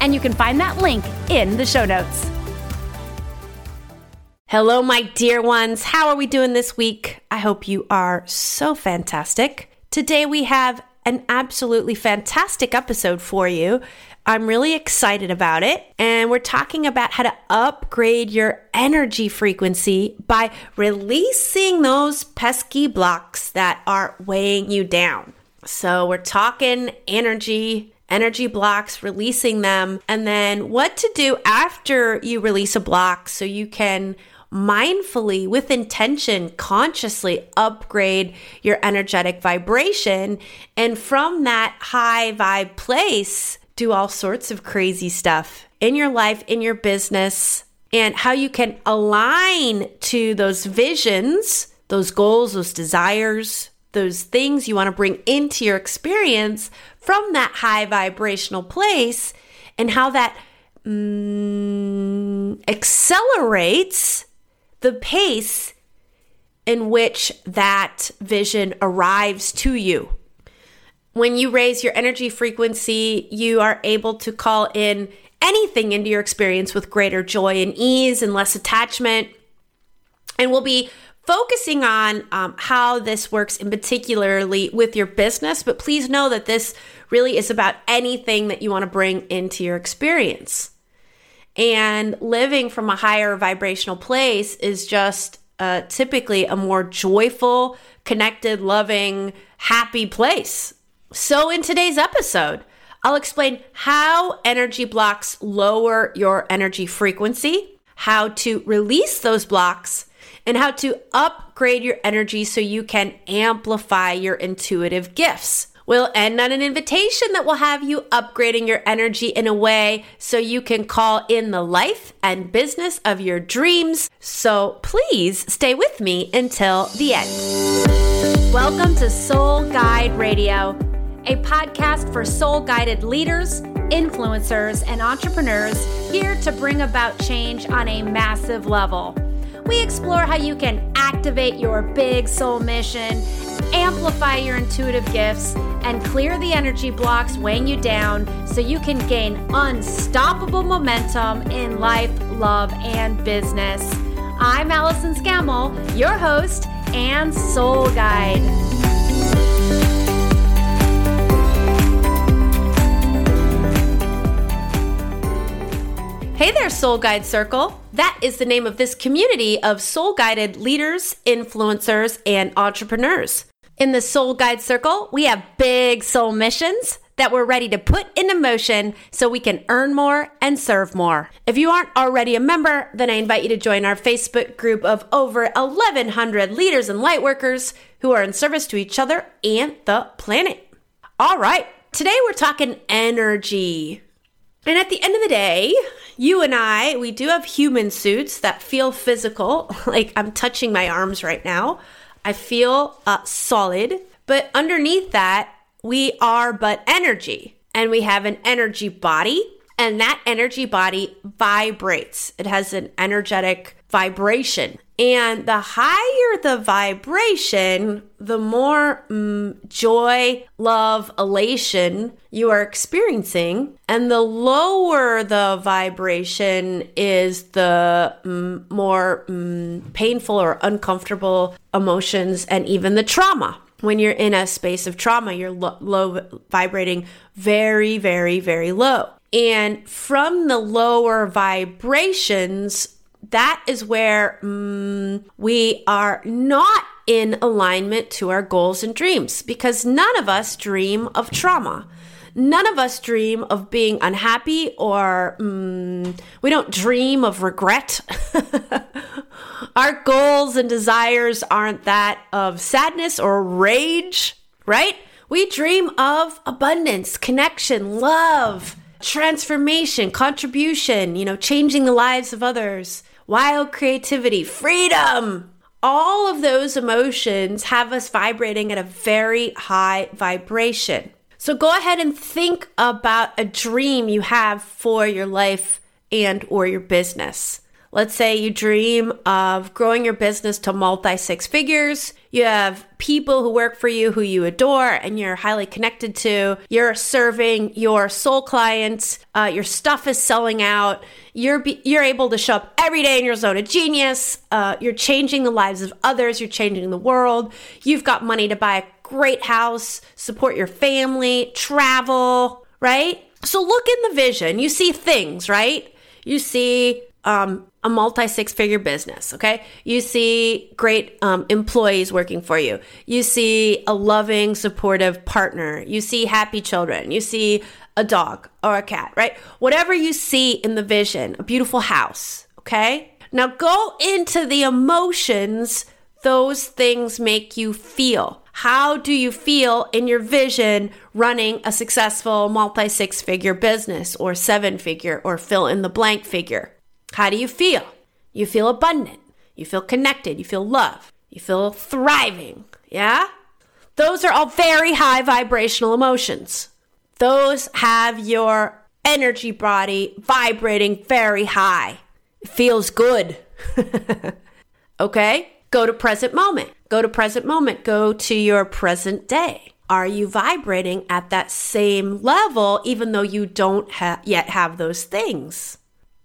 and you can find that link in the show notes. Hello, my dear ones. How are we doing this week? I hope you are so fantastic. Today we have an absolutely fantastic episode for you. I'm really excited about it. And we're talking about how to upgrade your energy frequency by releasing those pesky blocks that are weighing you down. So, we're talking energy energy blocks, releasing them, and then what to do after you release a block so you can mindfully, with intention, consciously upgrade your energetic vibration. And from that high vibe place, do all sorts of crazy stuff in your life, in your business, and how you can align to those visions, those goals, those desires, those things you want to bring into your experience from that high vibrational place and how that mm, accelerates the pace in which that vision arrives to you. When you raise your energy frequency, you are able to call in anything into your experience with greater joy and ease and less attachment. And we'll be focusing on um, how this works in particularly with your business, but please know that this really is about anything that you want to bring into your experience. And living from a higher vibrational place is just uh, typically a more joyful, connected, loving, happy place. So, in today's episode, I'll explain how energy blocks lower your energy frequency, how to release those blocks, and how to upgrade your energy so you can amplify your intuitive gifts. We'll end on an invitation that will have you upgrading your energy in a way so you can call in the life and business of your dreams. So please stay with me until the end. Welcome to Soul Guide Radio, a podcast for soul guided leaders, influencers, and entrepreneurs here to bring about change on a massive level we explore how you can activate your big soul mission, amplify your intuitive gifts, and clear the energy blocks weighing you down so you can gain unstoppable momentum in life, love, and business. I'm Allison Scammell, your host and soul guide. Hey there, Soul Guide Circle. That is the name of this community of soul guided leaders, influencers, and entrepreneurs. In the Soul Guide Circle, we have big soul missions that we're ready to put into motion so we can earn more and serve more. If you aren't already a member, then I invite you to join our Facebook group of over 1,100 leaders and lightworkers who are in service to each other and the planet. All right, today we're talking energy. And at the end of the day, you and I, we do have human suits that feel physical. Like I'm touching my arms right now. I feel uh, solid. But underneath that, we are but energy. And we have an energy body. And that energy body vibrates, it has an energetic vibration. And the higher the vibration, the more mm, joy, love, elation you are experiencing. And the lower the vibration is, the mm, more mm, painful or uncomfortable emotions and even the trauma. When you're in a space of trauma, you're lo- low vibrating very, very, very low. And from the lower vibrations, that is where mm, we are not in alignment to our goals and dreams because none of us dream of trauma. None of us dream of being unhappy or mm, we don't dream of regret. our goals and desires aren't that of sadness or rage, right? We dream of abundance, connection, love, transformation, contribution, you know, changing the lives of others, wild creativity, freedom. All of those emotions have us vibrating at a very high vibration. So go ahead and think about a dream you have for your life and or your business. Let's say you dream of growing your business to multi six figures. You have people who work for you who you adore and you're highly connected to. You're serving your soul clients. Uh, your stuff is selling out. You're be- you're able to show up every day in your zone of genius. Uh, you're changing the lives of others. You're changing the world. You've got money to buy a great house, support your family, travel. Right. So look in the vision. You see things, right? You see um, a multi six figure business, okay? You see great um, employees working for you. You see a loving, supportive partner. You see happy children. You see a dog or a cat, right? Whatever you see in the vision, a beautiful house, okay? Now go into the emotions those things make you feel. How do you feel in your vision running a successful multi six figure business or seven figure or fill in the blank figure? How do you feel? You feel abundant. You feel connected. You feel love. You feel thriving. Yeah? Those are all very high vibrational emotions. Those have your energy body vibrating very high. It feels good. okay? Go to present moment. Go to present moment. Go to your present day. Are you vibrating at that same level even though you don't ha- yet have those things?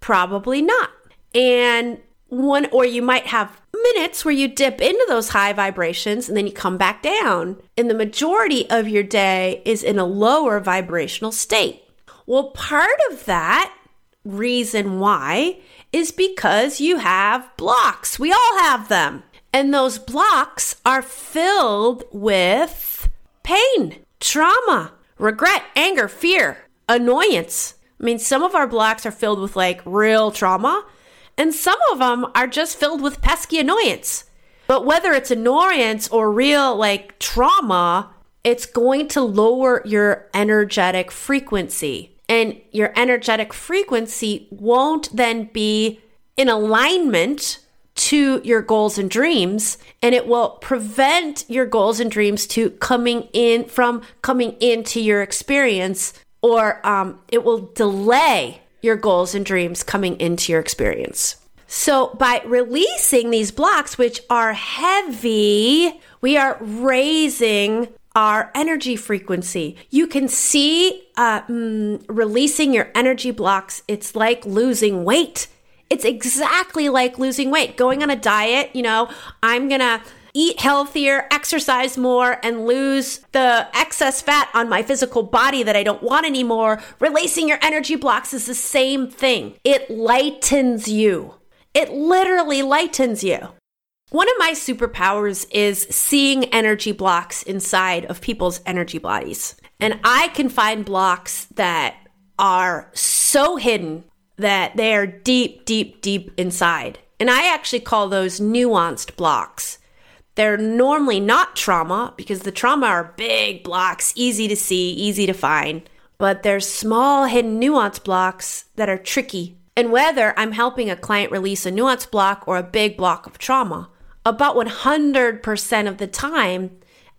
Probably not. And one, or you might have minutes where you dip into those high vibrations and then you come back down. And the majority of your day is in a lower vibrational state. Well, part of that reason why is because you have blocks. We all have them. And those blocks are filled with pain, trauma, regret, anger, fear, annoyance, I mean, some of our blocks are filled with like real trauma, and some of them are just filled with pesky annoyance. But whether it's annoyance or real like trauma, it's going to lower your energetic frequency. And your energetic frequency won't then be in alignment to your goals and dreams and it will prevent your goals and dreams to coming in from coming into your experience or um, it will delay your goals and dreams coming into your experience. So, by releasing these blocks, which are heavy, we are raising our energy frequency. You can see uh, mm, releasing your energy blocks, it's like losing weight. It's exactly like losing weight. Going on a diet, you know, I'm gonna eat healthier, exercise more, and lose the excess fat on my physical body that I don't want anymore, releasing your energy blocks is the same thing. It lightens you. It literally lightens you. One of my superpowers is seeing energy blocks inside of people's energy bodies. And I can find blocks that are so hidden that they are deep, deep, deep inside. And I actually call those nuanced blocks. They're normally not trauma because the trauma are big blocks, easy to see, easy to find. But there's small hidden nuance blocks that are tricky. And whether I'm helping a client release a nuance block or a big block of trauma, about 100% of the time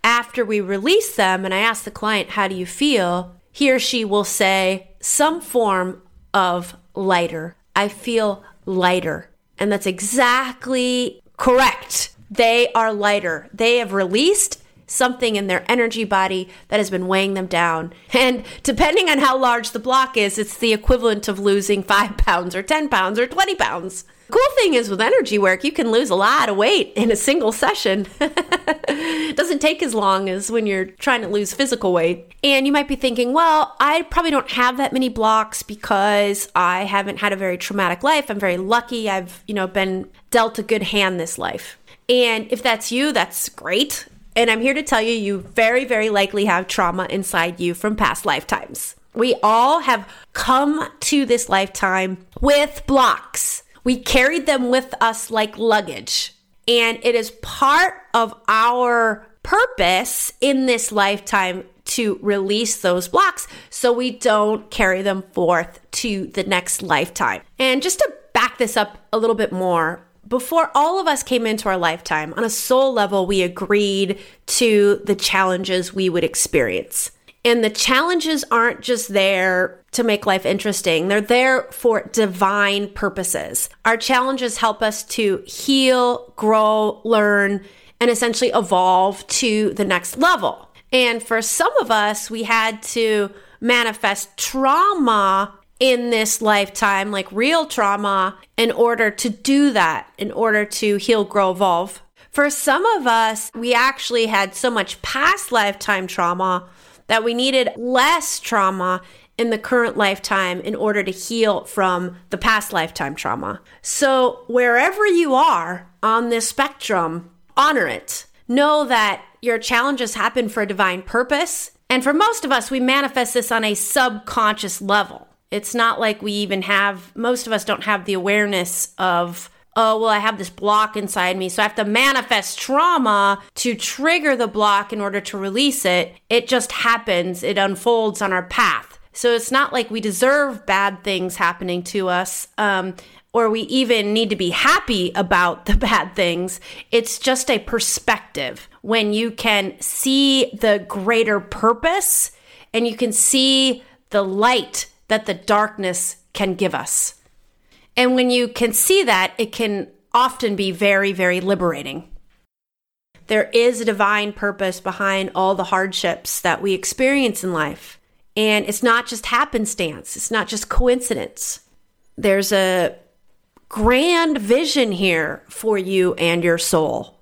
after we release them and I ask the client, How do you feel? he or she will say some form of lighter. I feel lighter. And that's exactly correct they are lighter. They have released something in their energy body that has been weighing them down. And depending on how large the block is, it's the equivalent of losing five pounds or 10 pounds or 20 pounds. Cool thing is with energy work, you can lose a lot of weight in a single session. it doesn't take as long as when you're trying to lose physical weight. And you might be thinking, well, I probably don't have that many blocks because I haven't had a very traumatic life. I'm very lucky. I've, you know, been dealt a good hand this life. And if that's you, that's great. And I'm here to tell you, you very, very likely have trauma inside you from past lifetimes. We all have come to this lifetime with blocks. We carried them with us like luggage. And it is part of our purpose in this lifetime to release those blocks so we don't carry them forth to the next lifetime. And just to back this up a little bit more, before all of us came into our lifetime, on a soul level, we agreed to the challenges we would experience. And the challenges aren't just there to make life interesting. They're there for divine purposes. Our challenges help us to heal, grow, learn, and essentially evolve to the next level. And for some of us, we had to manifest trauma in this lifetime, like real trauma, in order to do that, in order to heal, grow, evolve. For some of us, we actually had so much past lifetime trauma that we needed less trauma in the current lifetime in order to heal from the past lifetime trauma. So, wherever you are on this spectrum, honor it. Know that your challenges happen for a divine purpose. And for most of us, we manifest this on a subconscious level. It's not like we even have, most of us don't have the awareness of oh, well, I have this block inside me, so I have to manifest trauma to trigger the block in order to release it. It just happens, it unfolds on our path. So it's not like we deserve bad things happening to us. Um, or we even need to be happy about the bad things. It's just a perspective when you can see the greater purpose and you can see the light that the darkness can give us. And when you can see that, it can often be very, very liberating. There is a divine purpose behind all the hardships that we experience in life. And it's not just happenstance, it's not just coincidence. There's a grand vision here for you and your soul.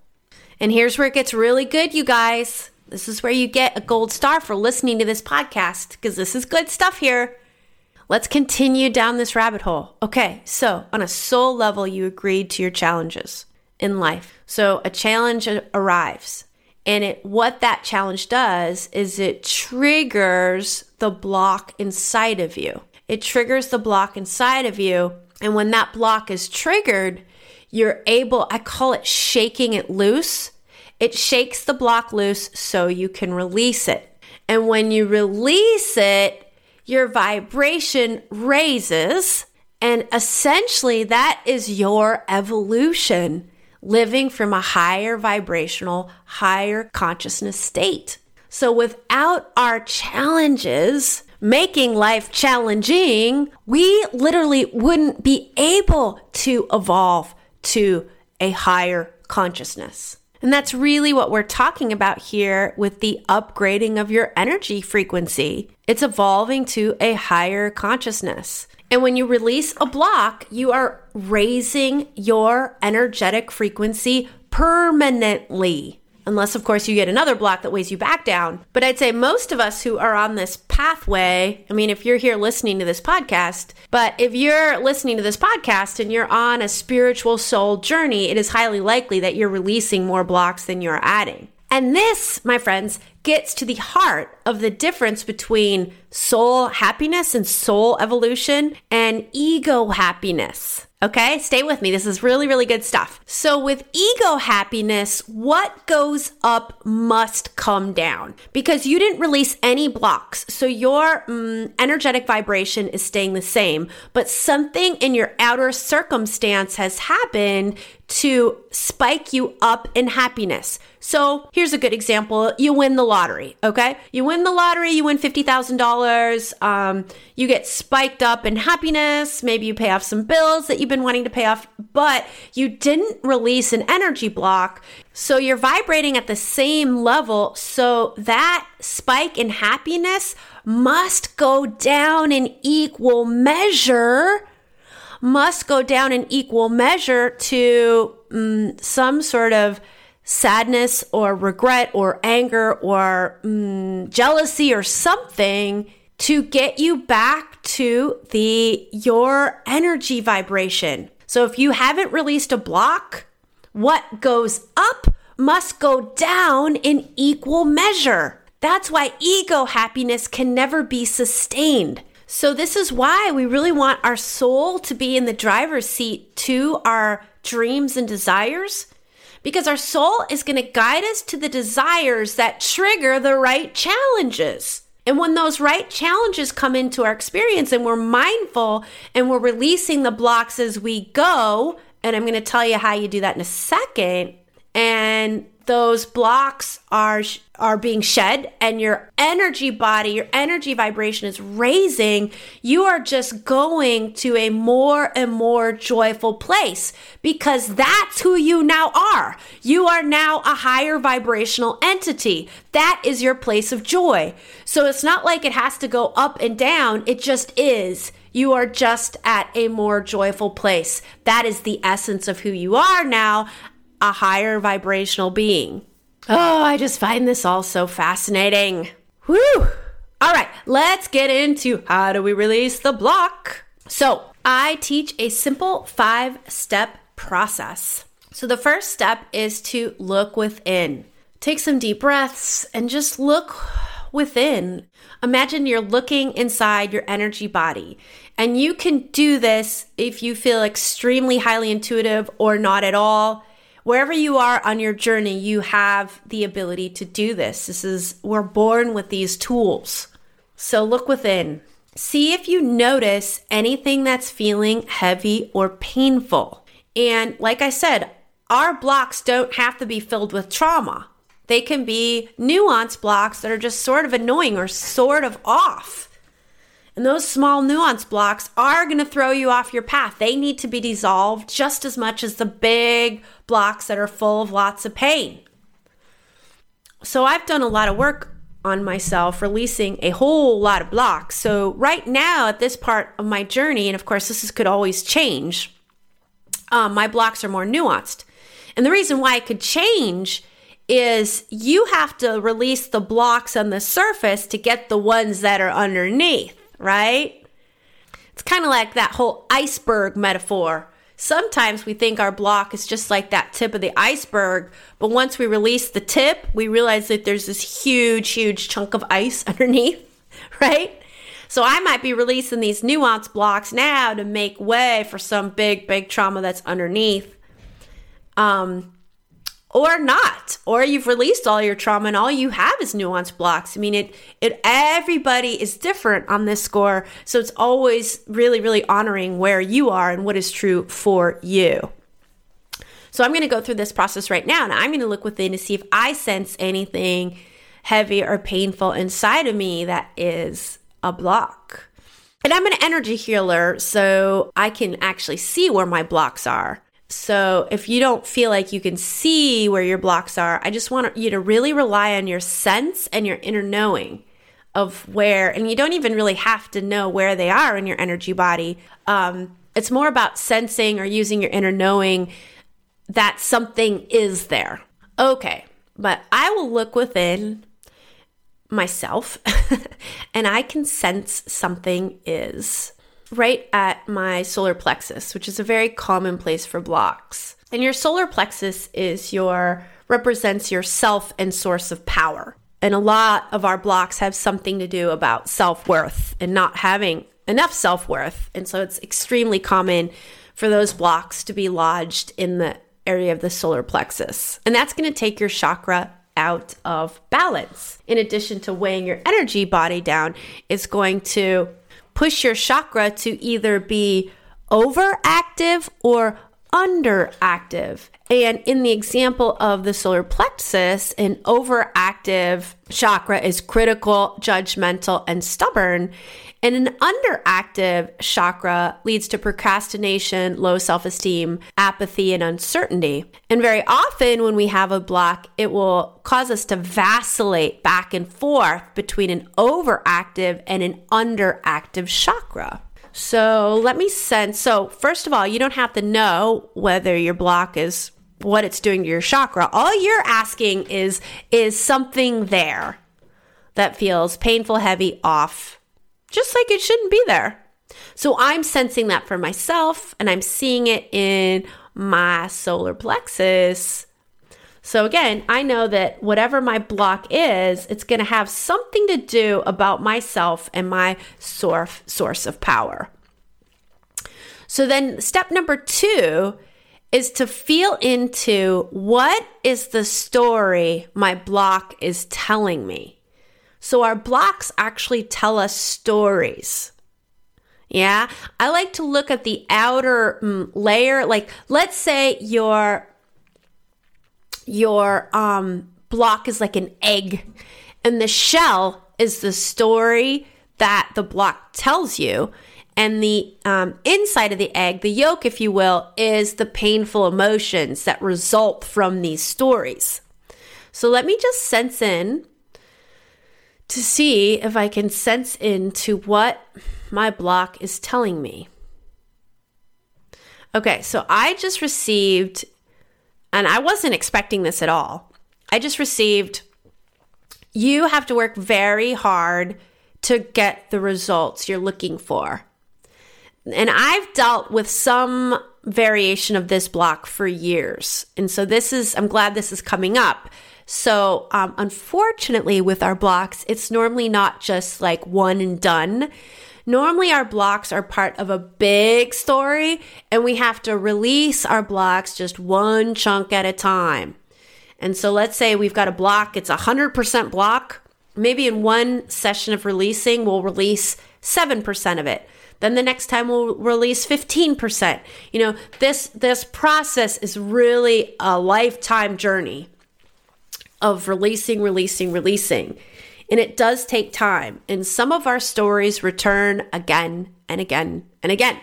And here's where it gets really good, you guys. This is where you get a gold star for listening to this podcast because this is good stuff here. Let's continue down this rabbit hole. Okay, so on a soul level, you agreed to your challenges in life. So a challenge arrives. And it, what that challenge does is it triggers the block inside of you. It triggers the block inside of you. And when that block is triggered, you're able, I call it shaking it loose. It shakes the block loose so you can release it. And when you release it, your vibration raises. And essentially, that is your evolution living from a higher vibrational, higher consciousness state. So, without our challenges, making life challenging, we literally wouldn't be able to evolve to a higher consciousness. And that's really what we're talking about here with the upgrading of your energy frequency. It's evolving to a higher consciousness. And when you release a block, you are raising your energetic frequency permanently unless of course you get another block that weighs you back down. But I'd say most of us who are on this pathway, I mean, if you're here listening to this podcast, but if you're listening to this podcast and you're on a spiritual soul journey, it is highly likely that you're releasing more blocks than you're adding. And this, my friends, gets to the heart of the difference between soul happiness and soul evolution and ego happiness. Okay, stay with me. This is really, really good stuff. So, with ego happiness, what goes up must come down because you didn't release any blocks. So, your mm, energetic vibration is staying the same, but something in your outer circumstance has happened to spike you up in happiness. So, here's a good example you win the lottery, okay? You win the lottery, you win $50,000, um, you get spiked up in happiness, maybe you pay off some bills that you've been wanting to pay off, but you didn't release an energy block. So, you're vibrating at the same level. So, that spike in happiness must go down in equal measure must go down in equal measure to um, some sort of sadness or regret or anger or um, jealousy or something to get you back to the your energy vibration. So if you haven't released a block, what goes up must go down in equal measure. That's why ego happiness can never be sustained. So, this is why we really want our soul to be in the driver's seat to our dreams and desires because our soul is going to guide us to the desires that trigger the right challenges. And when those right challenges come into our experience and we're mindful and we're releasing the blocks as we go, and I'm going to tell you how you do that in a second, and those blocks are are being shed and your energy body your energy vibration is raising you are just going to a more and more joyful place because that's who you now are. You are now a higher vibrational entity. That is your place of joy. So it's not like it has to go up and down. It just is. You are just at a more joyful place. That is the essence of who you are now a higher vibrational being. Oh, I just find this all so fascinating. Whew. All right, let's get into how do we release the block. So, I teach a simple five step process. So, the first step is to look within. Take some deep breaths and just look within. Imagine you're looking inside your energy body. And you can do this if you feel extremely highly intuitive or not at all wherever you are on your journey, you have the ability to do this. This is, we're born with these tools. So look within. See if you notice anything that's feeling heavy or painful. And like I said, our blocks don't have to be filled with trauma. They can be nuance blocks that are just sort of annoying or sort of off. And those small nuance blocks are going to throw you off your path. They need to be dissolved just as much as the big blocks that are full of lots of pain. So I've done a lot of work on myself, releasing a whole lot of blocks. So right now, at this part of my journey, and of course, this is, could always change, um, my blocks are more nuanced. And the reason why it could change is you have to release the blocks on the surface to get the ones that are underneath right? It's kind of like that whole iceberg metaphor. Sometimes we think our block is just like that tip of the iceberg, but once we release the tip, we realize that there's this huge, huge chunk of ice underneath, right? So I might be releasing these nuance blocks now to make way for some big, big trauma that's underneath. Um, or not or you've released all your trauma and all you have is nuance blocks. I mean it it everybody is different on this score so it's always really really honoring where you are and what is true for you. So i'm going to go through this process right now and i'm going to look within to see if i sense anything heavy or painful inside of me that is a block. And I'm an energy healer, so I can actually see where my blocks are. So if you don't feel like you can see where your blocks are, I just want you to really rely on your sense and your inner knowing of where, and you don't even really have to know where they are in your energy body. Um, it's more about sensing or using your inner knowing that something is there. Okay, but I will look within myself and I can sense something is right at my solar plexus, which is a very common place for blocks. And your solar plexus is your represents your self and source of power. And a lot of our blocks have something to do about self-worth and not having enough self-worth. And so it's extremely common for those blocks to be lodged in the area of the solar plexus. And that's going to take your chakra out of balance. In addition to weighing your energy body down, it's going to push your chakra to either be overactive or underactive. And in the example of the solar plexus, an overactive chakra is critical, judgmental, and stubborn. And an underactive chakra leads to procrastination, low self esteem, apathy, and uncertainty. And very often, when we have a block, it will cause us to vacillate back and forth between an overactive and an underactive chakra. So let me sense. So, first of all, you don't have to know whether your block is what it's doing to your chakra. All you're asking is is something there that feels painful, heavy, off, just like it shouldn't be there. So I'm sensing that for myself and I'm seeing it in my solar plexus. So again, I know that whatever my block is, it's going to have something to do about myself and my source of power. So then step number 2 is to feel into what is the story my block is telling me. So our blocks actually tell us stories. Yeah, I like to look at the outer mm, layer. Like, let's say your your um, block is like an egg, and the shell is the story that the block tells you. And the um, inside of the egg, the yolk, if you will, is the painful emotions that result from these stories. So let me just sense in to see if I can sense into what my block is telling me. Okay, so I just received, and I wasn't expecting this at all. I just received, you have to work very hard to get the results you're looking for. And I've dealt with some variation of this block for years. And so this is, I'm glad this is coming up. So, um, unfortunately, with our blocks, it's normally not just like one and done. Normally, our blocks are part of a big story, and we have to release our blocks just one chunk at a time. And so, let's say we've got a block, it's a 100% block. Maybe in one session of releasing, we'll release 7% of it. Then the next time we'll release 15%. You know, this this process is really a lifetime journey of releasing, releasing, releasing. And it does take time. And some of our stories return again and again and again.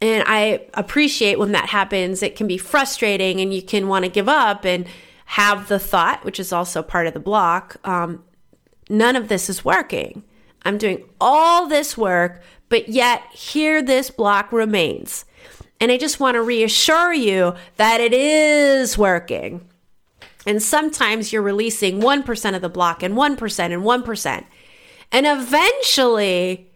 And I appreciate when that happens. It can be frustrating and you can want to give up and have the thought, which is also part of the block, um, none of this is working. I'm doing all this work, but yet here this block remains. And I just want to reassure you that it is working. And sometimes you're releasing 1% of the block and 1% and 1%. And eventually,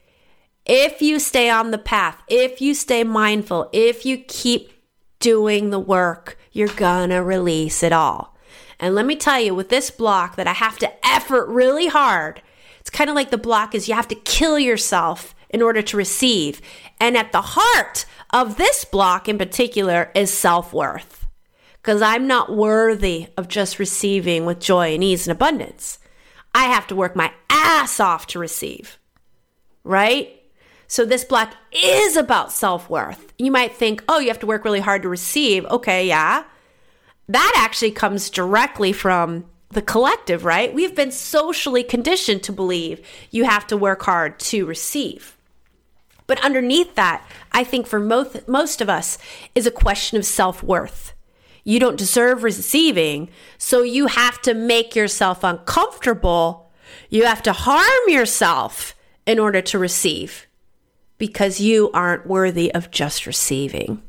if you stay on the path, if you stay mindful, if you keep doing the work, you're gonna release it all. And let me tell you, with this block, that I have to effort really hard it's kind of like the block is you have to kill yourself in order to receive. And at the heart of this block in particular is self worth. Because I'm not worthy of just receiving with joy and ease and abundance. I have to work my ass off to receive. Right? So this block is about self worth. You might think, oh, you have to work really hard to receive. Okay, yeah. That actually comes directly from the collective, right? We've been socially conditioned to believe you have to work hard to receive. But underneath that, I think for most, most of us is a question of self worth. You don't deserve receiving, so you have to make yourself uncomfortable. You have to harm yourself in order to receive because you aren't worthy of just receiving.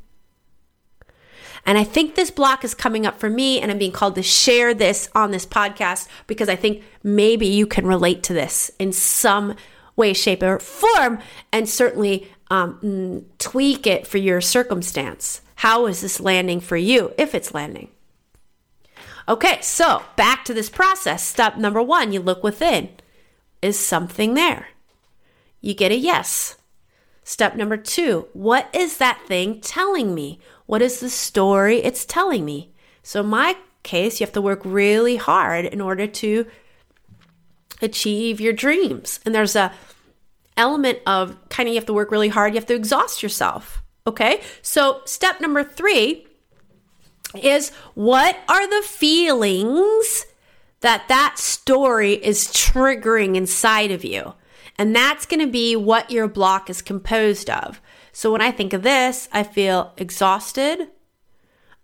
And I think this block is coming up for me, and I'm being called to share this on this podcast because I think maybe you can relate to this in some way, shape, or form, and certainly um, tweak it for your circumstance. How is this landing for you if it's landing? Okay, so back to this process. Step number one you look within. Is something there? You get a yes. Step number two, what is that thing telling me? What is the story it's telling me? So, in my case, you have to work really hard in order to achieve your dreams. And there's a element of kind of you have to work really hard, you have to exhaust yourself. Okay? So, step number 3 is what are the feelings that that story is triggering inside of you? And that's going to be what your block is composed of. So when I think of this, I feel exhausted.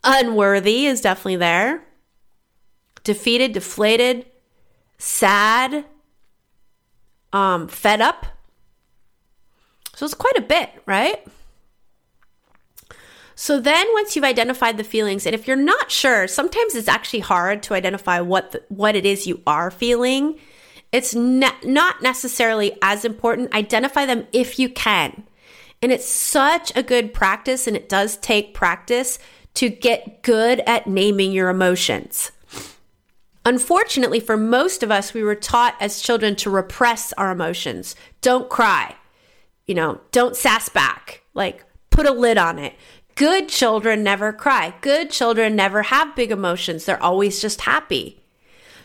Unworthy is definitely there. Defeated, deflated, sad, um, fed up. So it's quite a bit, right? So then once you've identified the feelings and if you're not sure, sometimes it's actually hard to identify what the, what it is you are feeling. It's ne- not necessarily as important. Identify them if you can. And it's such a good practice, and it does take practice to get good at naming your emotions. Unfortunately, for most of us, we were taught as children to repress our emotions. Don't cry. You know, don't sass back. Like, put a lid on it. Good children never cry. Good children never have big emotions. They're always just happy.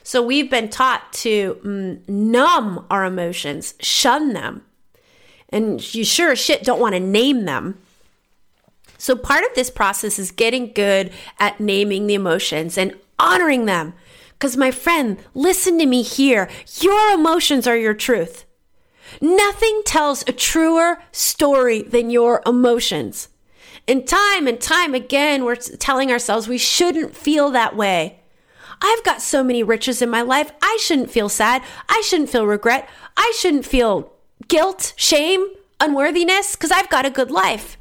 So we've been taught to mm, numb our emotions, shun them. And you sure as shit don't want to name them. So part of this process is getting good at naming the emotions and honoring them. Because, my friend, listen to me here. Your emotions are your truth. Nothing tells a truer story than your emotions. And time and time again, we're telling ourselves we shouldn't feel that way. I've got so many riches in my life. I shouldn't feel sad. I shouldn't feel regret. I shouldn't feel guilt, shame, unworthiness because I've got a good life.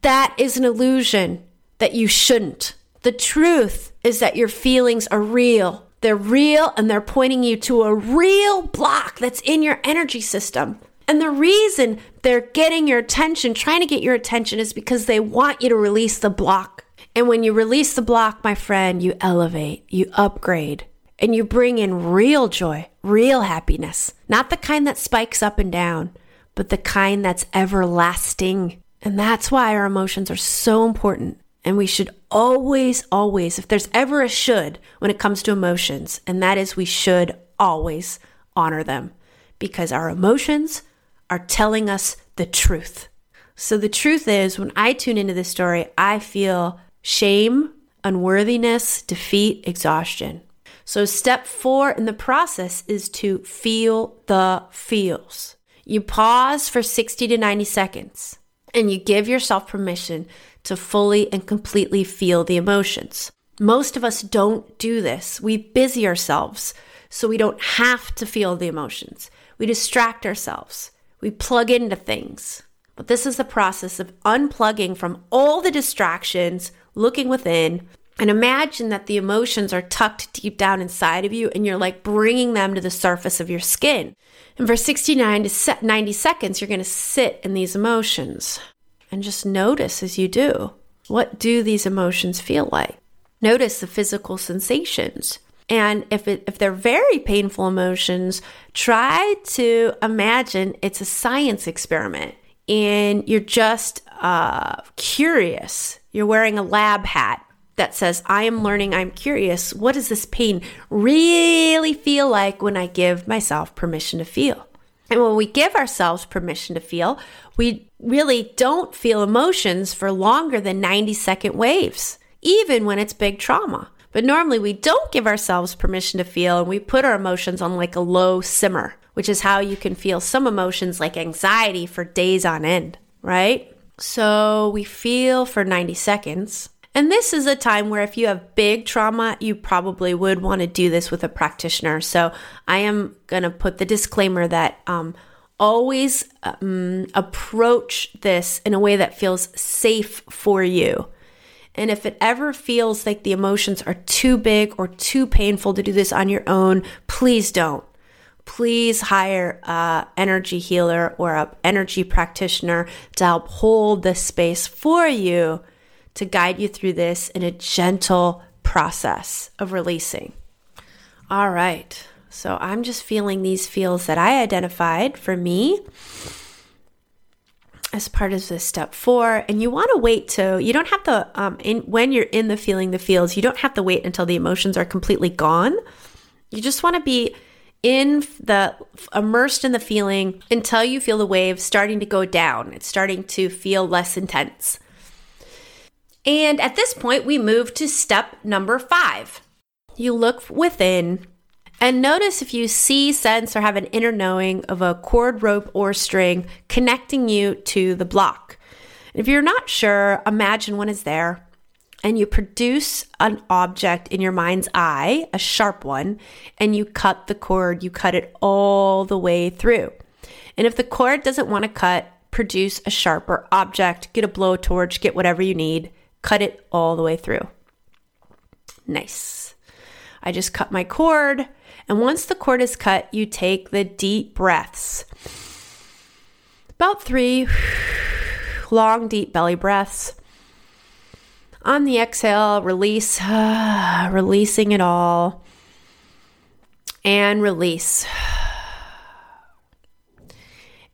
That is an illusion that you shouldn't. The truth is that your feelings are real. They're real and they're pointing you to a real block that's in your energy system. And the reason they're getting your attention, trying to get your attention, is because they want you to release the block. And when you release the block, my friend, you elevate, you upgrade, and you bring in real joy, real happiness. Not the kind that spikes up and down, but the kind that's everlasting. And that's why our emotions are so important. And we should always, always, if there's ever a should when it comes to emotions, and that is we should always honor them because our emotions are telling us the truth. So the truth is, when I tune into this story, I feel shame, unworthiness, defeat, exhaustion. So, step four in the process is to feel the feels. You pause for 60 to 90 seconds and you give yourself permission to fully and completely feel the emotions. Most of us don't do this. We busy ourselves so we don't have to feel the emotions. We distract ourselves. We plug into things. But this is the process of unplugging from all the distractions, looking within, and imagine that the emotions are tucked deep down inside of you and you're like bringing them to the surface of your skin. And for 69 to 90 seconds, you're going to sit in these emotions and just notice as you do. What do these emotions feel like? Notice the physical sensations. And if it, if they're very painful emotions, try to imagine it's a science experiment and you're just uh, curious. You're wearing a lab hat that says, I am learning, I'm curious. What does this pain really feel like when I give myself permission to feel? And when we give ourselves permission to feel, we really don't feel emotions for longer than 90 second waves, even when it's big trauma. But normally we don't give ourselves permission to feel and we put our emotions on like a low simmer, which is how you can feel some emotions like anxiety for days on end, right? So we feel for 90 seconds. And this is a time where if you have big trauma, you probably would want to do this with a practitioner. So I am going to put the disclaimer that um, always um, approach this in a way that feels safe for you. And if it ever feels like the emotions are too big or too painful to do this on your own, please don't. Please hire a energy healer or a energy practitioner to help hold this space for you to guide you through this in a gentle process of releasing. All right. So I'm just feeling these feels that I identified for me as part of this step four. And you want to wait to, you don't have to, um, in, when you're in the feeling the feels, you don't have to wait until the emotions are completely gone. You just want to be in the immersed in the feeling until you feel the wave starting to go down. It's starting to feel less intense. And at this point, we move to step number five. You look within and notice if you see, sense, or have an inner knowing of a cord, rope, or string connecting you to the block. If you're not sure, imagine one is there and you produce an object in your mind's eye, a sharp one, and you cut the cord, you cut it all the way through. And if the cord doesn't want to cut, produce a sharper object, get a blowtorch, get whatever you need, cut it all the way through. Nice. I just cut my cord. And once the cord is cut, you take the deep breaths. About three long, deep belly breaths. On the exhale, release, releasing it all. And release.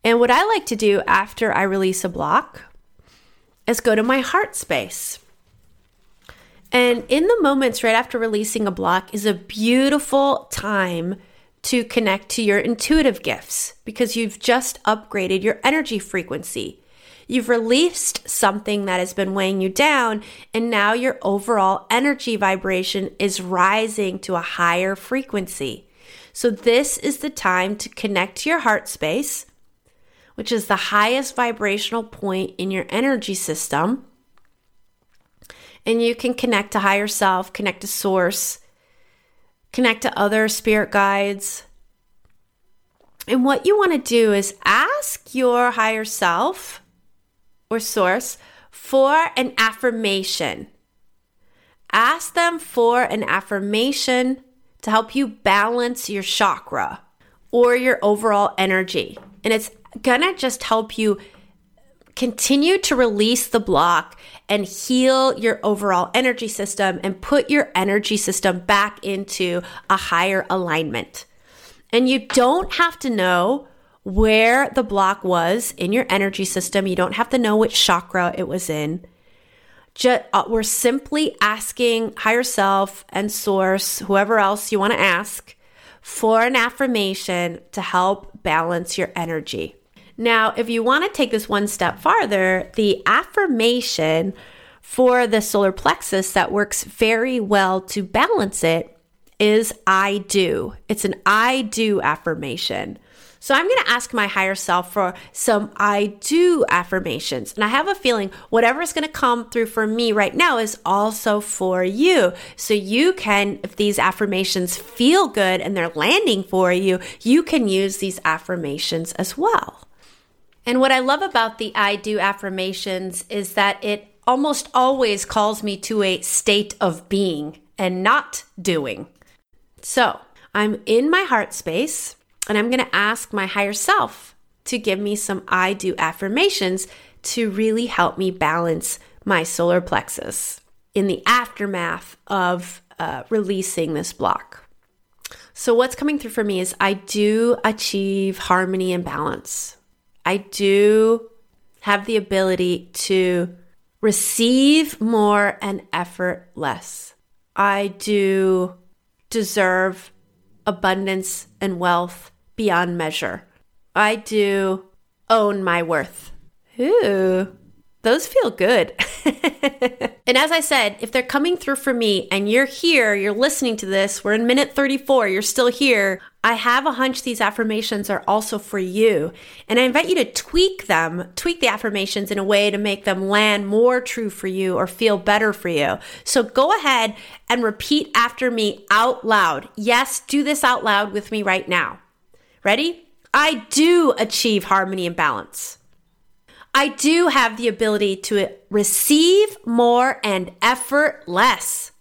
And what I like to do after I release a block is go to my heart space. And in the moments right after releasing a block is a beautiful time to connect to your intuitive gifts because you've just upgraded your energy frequency. You've released something that has been weighing you down, and now your overall energy vibration is rising to a higher frequency. So, this is the time to connect to your heart space, which is the highest vibrational point in your energy system. And you can connect to higher self, connect to source, connect to other spirit guides. And what you want to do is ask your higher self or source for an affirmation. Ask them for an affirmation to help you balance your chakra or your overall energy. And it's gonna just help you continue to release the block and heal your overall energy system and put your energy system back into a higher alignment. And you don't have to know where the block was in your energy system. You don't have to know which chakra it was in. Just, uh, we're simply asking higher self and source, whoever else you want to ask, for an affirmation to help balance your energy. Now, if you want to take this one step farther, the affirmation for the solar plexus that works very well to balance it is I do. It's an I do affirmation. So I'm going to ask my higher self for some I do affirmations. And I have a feeling whatever is going to come through for me right now is also for you. So you can, if these affirmations feel good and they're landing for you, you can use these affirmations as well. And what I love about the I do affirmations is that it almost always calls me to a state of being and not doing. So I'm in my heart space and I'm going to ask my higher self to give me some I do affirmations to really help me balance my solar plexus in the aftermath of uh, releasing this block. So, what's coming through for me is I do achieve harmony and balance. I do have the ability to receive more and effort less. I do deserve abundance and wealth beyond measure. I do own my worth. Ooh, those feel good. and as I said, if they're coming through for me and you're here, you're listening to this, we're in minute 34, you're still here, I have a hunch these affirmations are also for you. And I invite you to tweak them, tweak the affirmations in a way to make them land more true for you or feel better for you. So go ahead and repeat after me out loud. Yes, do this out loud with me right now. Ready? I do achieve harmony and balance. I do have the ability to receive more and effort less.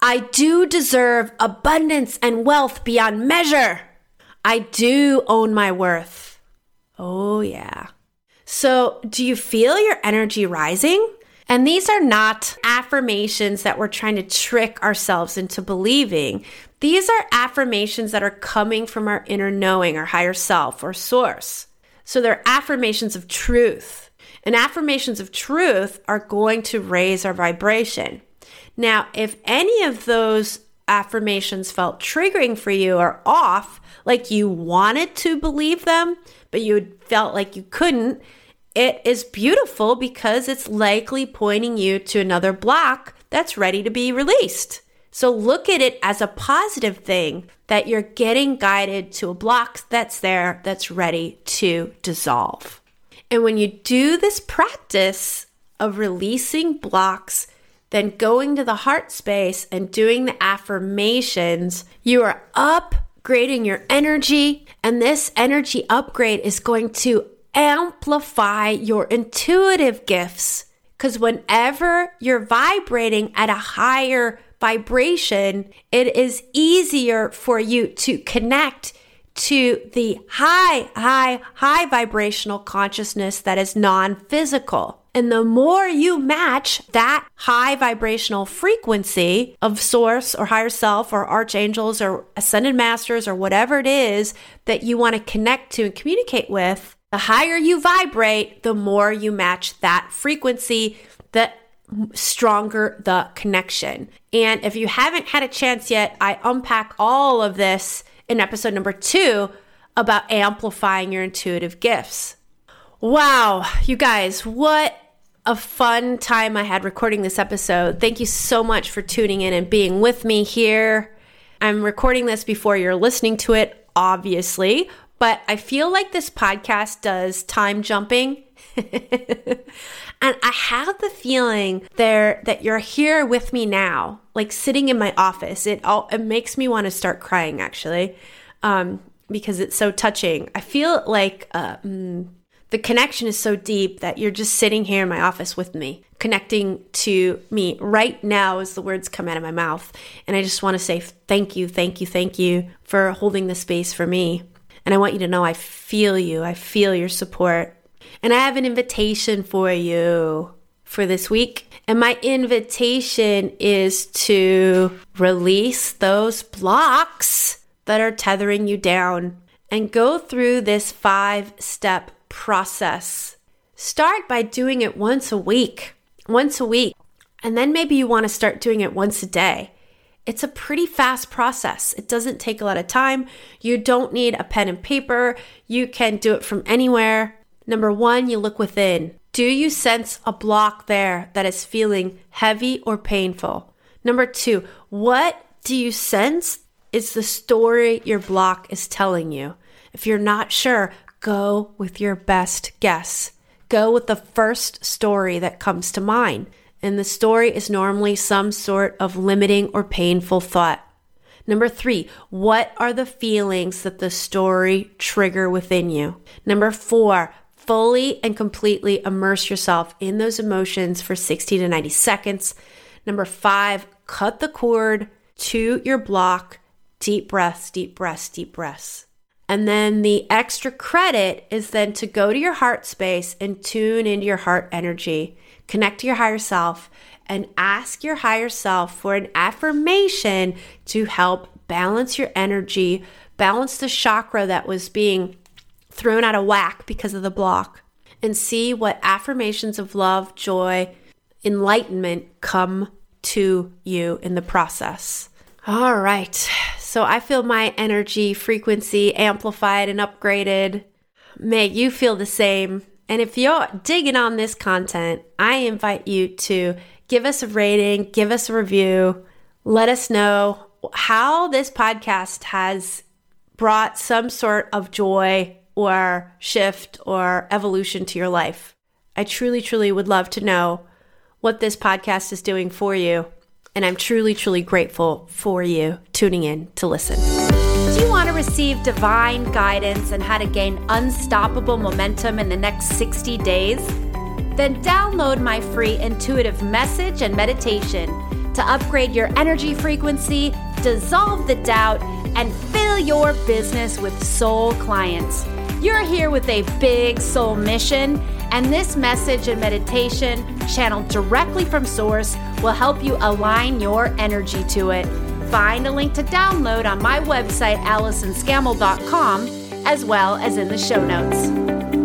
I do deserve abundance and wealth beyond measure. I do own my worth. Oh, yeah. So, do you feel your energy rising? And these are not affirmations that we're trying to trick ourselves into believing. These are affirmations that are coming from our inner knowing, our higher self or source. So they're affirmations of truth. And affirmations of truth are going to raise our vibration. Now, if any of those affirmations felt triggering for you or off, like you wanted to believe them, but you felt like you couldn't, it is beautiful because it's likely pointing you to another block that's ready to be released. So look at it as a positive thing that you're getting guided to a block that's there that's ready to dissolve. And when you do this practice of releasing blocks, then going to the heart space and doing the affirmations, you are upgrading your energy. And this energy upgrade is going to amplify your intuitive gifts. Because whenever you're vibrating at a higher vibration, it is easier for you to connect to the high, high, high vibrational consciousness that is non physical. And the more you match that high vibrational frequency of source or higher self or archangels or ascended masters or whatever it is that you want to connect to and communicate with, The higher you vibrate, the more you match that frequency, the stronger the connection. And if you haven't had a chance yet, I unpack all of this in episode number two about amplifying your intuitive gifts. Wow, you guys, what a fun time I had recording this episode. Thank you so much for tuning in and being with me here. I'm recording this before you're listening to it, obviously, but I feel like this podcast does time jumping. and I have the feeling there that you're here with me now, like sitting in my office. It all it makes me want to start crying actually, um, because it's so touching. I feel like uh, mm, the connection is so deep that you're just sitting here in my office with me, connecting to me right now as the words come out of my mouth. And I just want to say thank you, thank you, thank you for holding the space for me. And I want you to know I feel you, I feel your support. And I have an invitation for you for this week. And my invitation is to release those blocks that are tethering you down and go through this five step process. Start by doing it once a week, once a week, and then maybe you want to start doing it once a day. It's a pretty fast process. It doesn't take a lot of time. You don't need a pen and paper. You can do it from anywhere. Number one, you look within. Do you sense a block there that is feeling heavy or painful? Number two, what do you sense is the story your block is telling you? If you're not sure, Go with your best guess. Go with the first story that comes to mind. And the story is normally some sort of limiting or painful thought. Number three, what are the feelings that the story trigger within you? Number four, fully and completely immerse yourself in those emotions for 60 to 90 seconds. Number five, cut the cord to your block. Deep breaths, deep breaths, deep breaths. And then the extra credit is then to go to your heart space and tune into your heart energy, connect to your higher self, and ask your higher self for an affirmation to help balance your energy, balance the chakra that was being thrown out of whack because of the block, and see what affirmations of love, joy, enlightenment come to you in the process. All right. So I feel my energy frequency amplified and upgraded. May you feel the same. And if you're digging on this content, I invite you to give us a rating, give us a review, let us know how this podcast has brought some sort of joy or shift or evolution to your life. I truly, truly would love to know what this podcast is doing for you and I'm truly, truly grateful for you tuning in to listen. Do you want to receive divine guidance and how to gain unstoppable momentum in the next 60 days? Then download my free intuitive message and meditation to upgrade your energy frequency, dissolve the doubt, and fill your business with soul clients. You're here with a big soul mission, and this message and meditation, channeled directly from Source, will help you align your energy to it. Find a link to download on my website, AllisonScammell.com, as well as in the show notes.